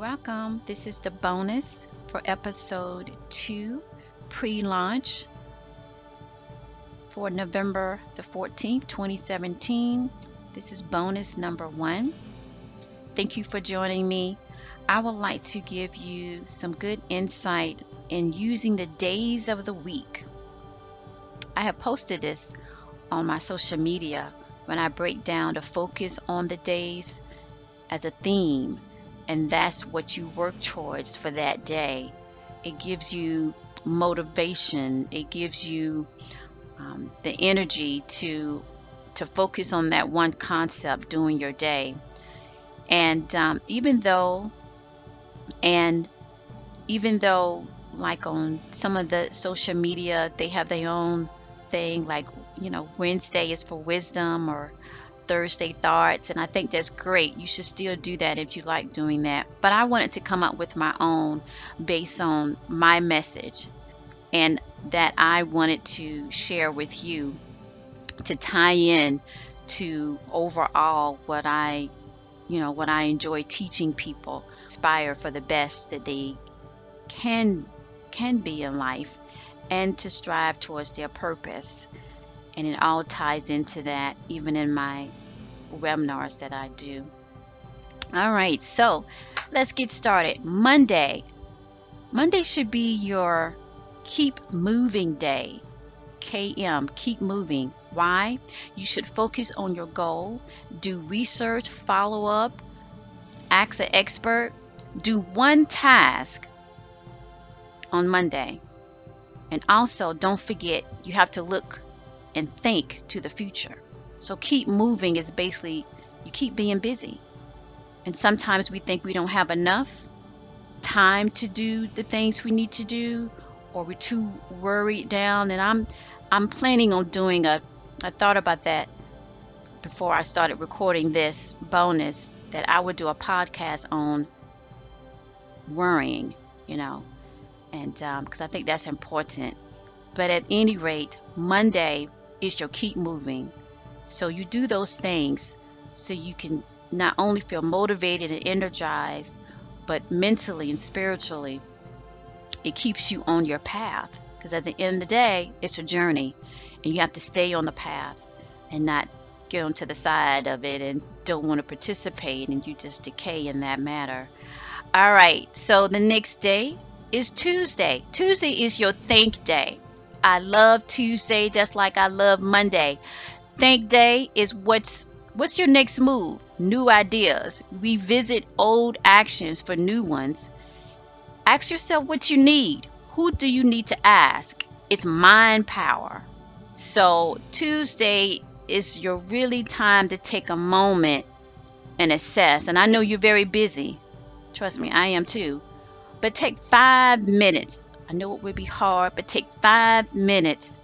Welcome. This is the bonus for episode two pre launch for November the 14th, 2017. This is bonus number one. Thank you for joining me. I would like to give you some good insight in using the days of the week. I have posted this on my social media when I break down the focus on the days as a theme and that's what you work towards for that day. It gives you motivation. It gives you um, the energy to to focus on that one concept during your day. And um, even though, and even though, like on some of the social media, they have their own thing, like you know, Wednesday is for wisdom or Thursday thoughts, and I think that's great. You should still do that if you like doing that. But I wanted to come up with my own based on my message and that I wanted to share with you to tie in to overall what I, you know, what I enjoy teaching people, aspire for the best that they can can be in life and to strive towards their purpose and it all ties into that even in my webinars that I do. All right, so let's get started. Monday. Monday should be your keep moving day. KM, keep moving. Why? You should focus on your goal, do research, follow up, ask an expert, do one task on Monday. And also, don't forget, you have to look and think to the future. So keep moving is basically you keep being busy. And sometimes we think we don't have enough time to do the things we need to do or we're too worried down and I'm I'm planning on doing a I thought about that before I started recording this bonus that I would do a podcast on worrying, you know, and because um, I think that's important. But at any rate, Monday is your keep moving. So you do those things so you can not only feel motivated and energized, but mentally and spiritually, it keeps you on your path. Because at the end of the day, it's a journey, and you have to stay on the path and not get onto the side of it and don't want to participate, and you just decay in that matter. All right, so the next day is Tuesday. Tuesday is your think day. I love Tuesday just like I love Monday. Think day is what's what's your next move? New ideas. Revisit old actions for new ones. Ask yourself what you need. Who do you need to ask? It's mind power. So Tuesday is your really time to take a moment and assess. And I know you're very busy. Trust me, I am too. But take five minutes I know it will be hard, but take five minutes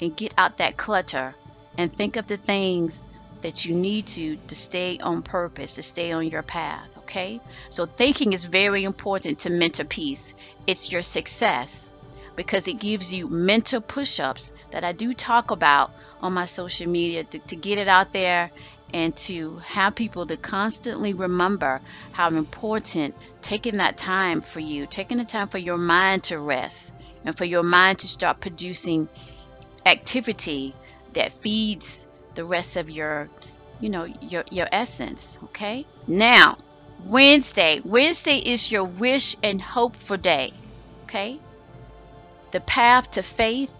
and get out that clutter and think of the things that you need to to stay on purpose, to stay on your path, okay? So thinking is very important to mental peace. It's your success because it gives you mental push-ups that I do talk about on my social media to, to get it out there and to have people to constantly remember how important taking that time for you, taking the time for your mind to rest and for your mind to start producing activity that feeds the rest of your you know your your essence okay? Now wednesday. Wednesday is your wish and hope for day okay? The path to faith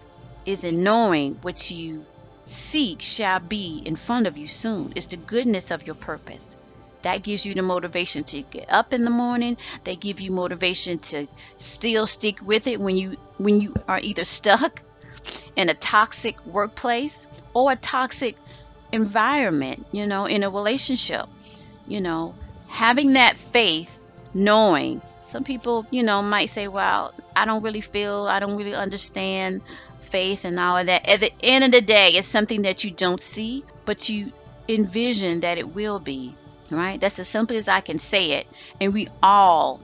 is in knowing what you seek shall be in front of you soon. It's the goodness of your purpose. That gives you the motivation to get up in the morning. They give you motivation to still stick with it when you when you are either stuck in a toxic workplace or a toxic environment, you know, in a relationship. You know, having that faith, knowing some people, you know, might say, well, I don't really feel, I don't really understand faith and all of that. At the end of the day, it's something that you don't see, but you envision that it will be, right? That's as simple as I can say it. And we all,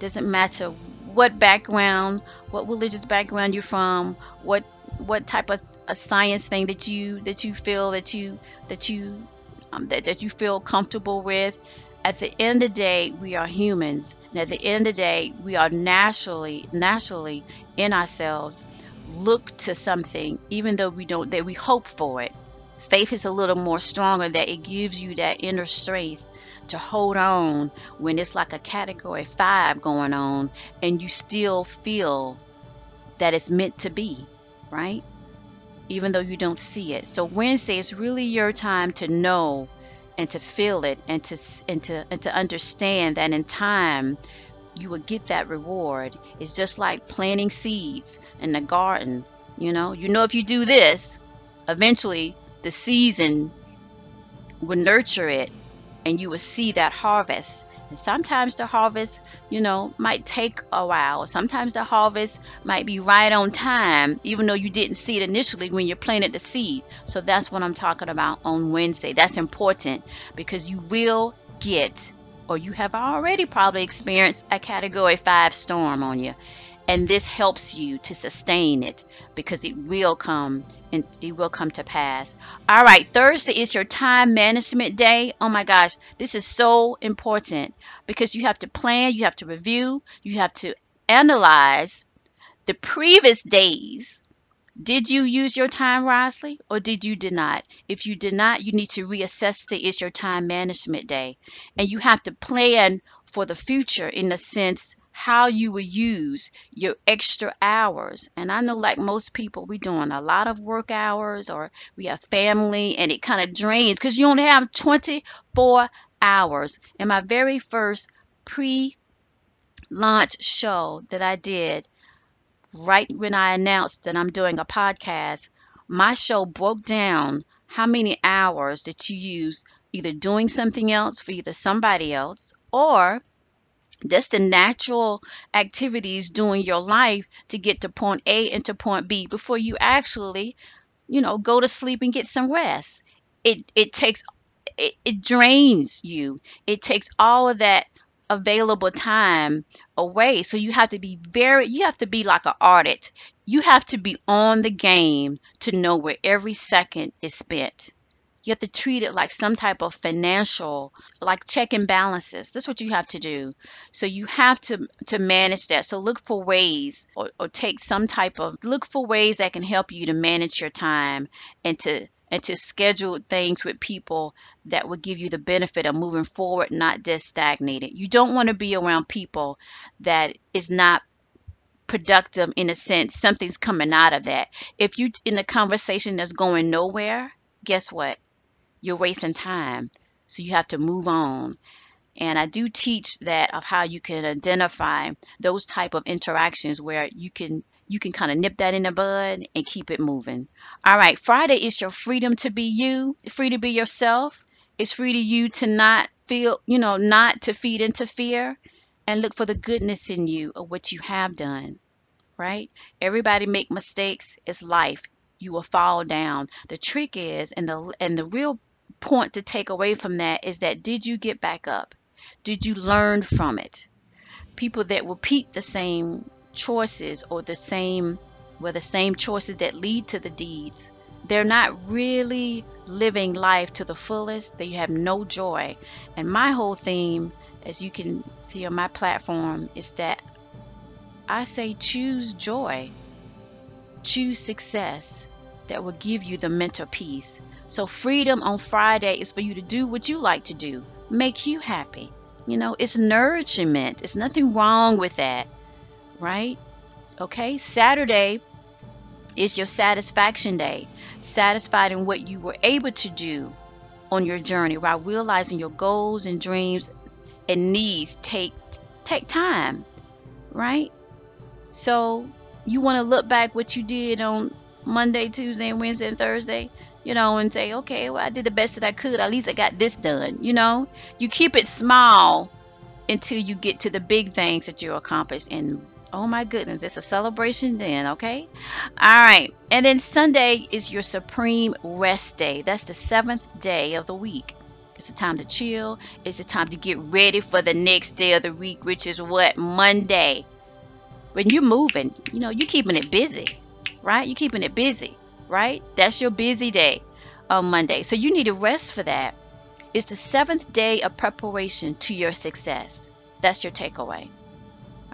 doesn't matter what background, what religious background you're from, what what type of a science thing that you that you feel that you that you um, that, that you feel comfortable with at the end of the day, we are humans. And at the end of the day, we are naturally, naturally in ourselves look to something, even though we don't, that we hope for it. Faith is a little more stronger that it gives you that inner strength to hold on when it's like a category five going on and you still feel that it's meant to be, right? Even though you don't see it. So Wednesday is really your time to know and to feel it and to and to and to understand that in time you will get that reward. It's just like planting seeds in the garden. You know, you know if you do this, eventually the season will nurture it and you will see that harvest. And sometimes the harvest, you know, might take a while. Sometimes the harvest might be right on time, even though you didn't see it initially when you planted the seed. So that's what I'm talking about on Wednesday. That's important because you will get, or you have already probably experienced a category five storm on you and this helps you to sustain it because it will come and it will come to pass. All right, Thursday is your time management day. Oh my gosh, this is so important because you have to plan, you have to review, you have to analyze the previous days. Did you use your time wisely or did you did not? If you did not, you need to reassess the is your time management day. And you have to plan for the future in the sense how you will use your extra hours. And I know, like most people, we're doing a lot of work hours or we have family and it kind of drains because you only have 24 hours. In my very first pre launch show that I did, right when I announced that I'm doing a podcast, my show broke down how many hours that you use either doing something else for either somebody else or that's the natural activities during your life to get to point A and to point B before you actually, you know, go to sleep and get some rest. It it takes it, it drains you. It takes all of that available time away. So you have to be very you have to be like an audit. You have to be on the game to know where every second is spent. You have to treat it like some type of financial, like check and balances. That's what you have to do. So you have to to manage that. So look for ways or, or take some type of look for ways that can help you to manage your time and to and to schedule things with people that will give you the benefit of moving forward, not just stagnated. You don't want to be around people that is not productive in a sense. Something's coming out of that. If you in a conversation that's going nowhere, guess what? You're wasting time. So you have to move on. And I do teach that of how you can identify those type of interactions where you can you can kind of nip that in the bud and keep it moving. All right, Friday is your freedom to be you, free to be yourself. It's free to you to not feel, you know, not to feed into fear and look for the goodness in you of what you have done. Right? Everybody make mistakes. It's life. You will fall down. The trick is and the and the real point to take away from that is that did you get back up? Did you learn from it? People that repeat the same choices or the same well the same choices that lead to the deeds they're not really living life to the fullest they have no joy and my whole theme as you can see on my platform is that i say choose joy choose success that will give you the mental peace so freedom on Friday is for you to do what you like to do, make you happy. You know, it's nourishment. It's nothing wrong with that, right? Okay, Saturday is your satisfaction day, satisfied in what you were able to do on your journey while realizing your goals and dreams and needs take take time, right? So you want to look back what you did on Monday, Tuesday, Wednesday, and Thursday you know, and say, okay, well, I did the best that I could. At least I got this done, you know. You keep it small until you get to the big things that you accomplished. And oh my goodness, it's a celebration then, okay? All right. And then Sunday is your supreme rest day. That's the seventh day of the week. It's a time to chill. It's a time to get ready for the next day of the week, which is what? Monday. When you're moving, you know, you're keeping it busy, right? You're keeping it busy right? That's your busy day on Monday. So you need to rest for that. It's the seventh day of preparation to your success. That's your takeaway.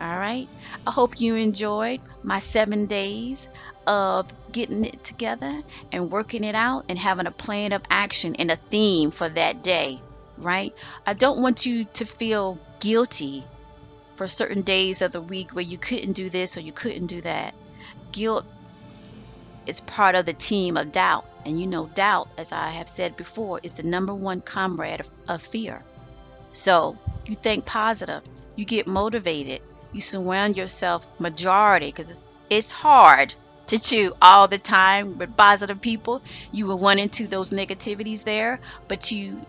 All right. I hope you enjoyed my seven days of getting it together and working it out and having a plan of action and a theme for that day. Right. I don't want you to feel guilty for certain days of the week where you couldn't do this or you couldn't do that. Guilt is part of the team of doubt. And you know, doubt, as I have said before, is the number one comrade of, of fear. So you think positive, you get motivated, you surround yourself majority because it's, it's hard to chew all the time with positive people. You will run into those negativities there, but you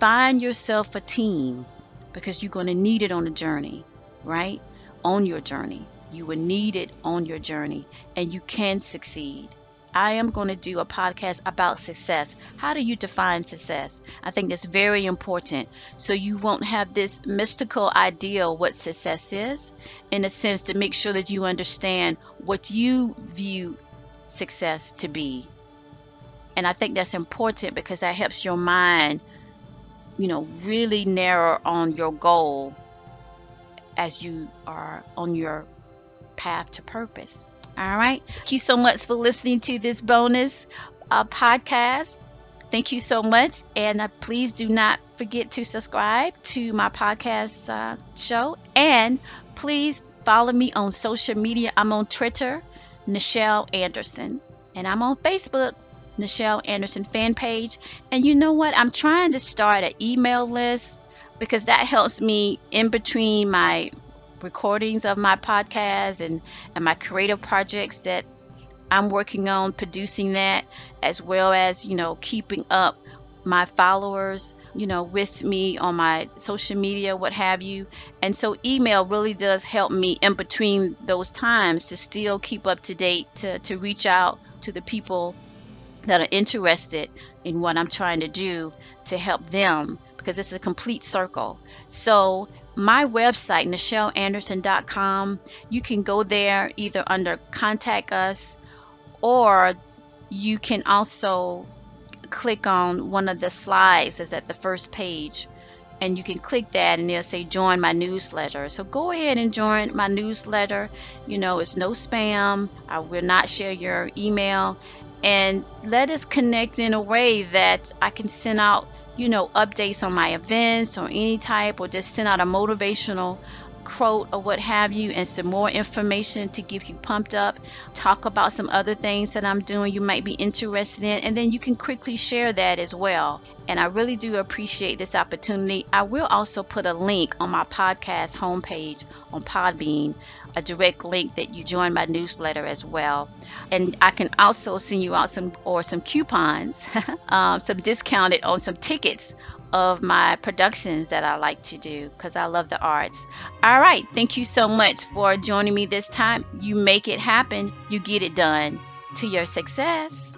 find yourself a team because you're going to need it on the journey, right? On your journey. You will need it on your journey and you can succeed. I am going to do a podcast about success. How do you define success? I think that's very important. So you won't have this mystical idea of what success is, in a sense, to make sure that you understand what you view success to be. And I think that's important because that helps your mind, you know, really narrow on your goal as you are on your path to purpose. All right. Thank you so much for listening to this bonus uh, podcast. Thank you so much. And uh, please do not forget to subscribe to my podcast uh, show. And please follow me on social media. I'm on Twitter, Nichel Anderson. And I'm on Facebook, Nichel Anderson fan page. And you know what? I'm trying to start an email list because that helps me in between my recordings of my podcast and, and my creative projects that I'm working on producing that as well as, you know, keeping up my followers, you know, with me on my social media, what have you. And so email really does help me in between those times to still keep up to date, to, to reach out to the people that are interested in what I'm trying to do to help them because it's a complete circle. So my website, NichelAnderson.com, you can go there either under contact us or you can also click on one of the slides that's at the first page and you can click that and it'll say join my newsletter. So go ahead and join my newsletter. You know it's no spam. I will not share your email. And let us connect in a way that i can send out you know, updates on my events or any type, or just send out a motivational quote or what have you, and some more information to give you pumped up. Talk about some other things that I'm doing you might be interested in, and then you can quickly share that as well. And I really do appreciate this opportunity. I will also put a link on my podcast homepage on Podbean, a direct link that you join my newsletter as well. And I can also send you out some or some coupons, um, some discounted on some tickets of my productions that I like to do because I love the arts. All right, thank you so much for joining me this time. You make it happen, you get it done to your success.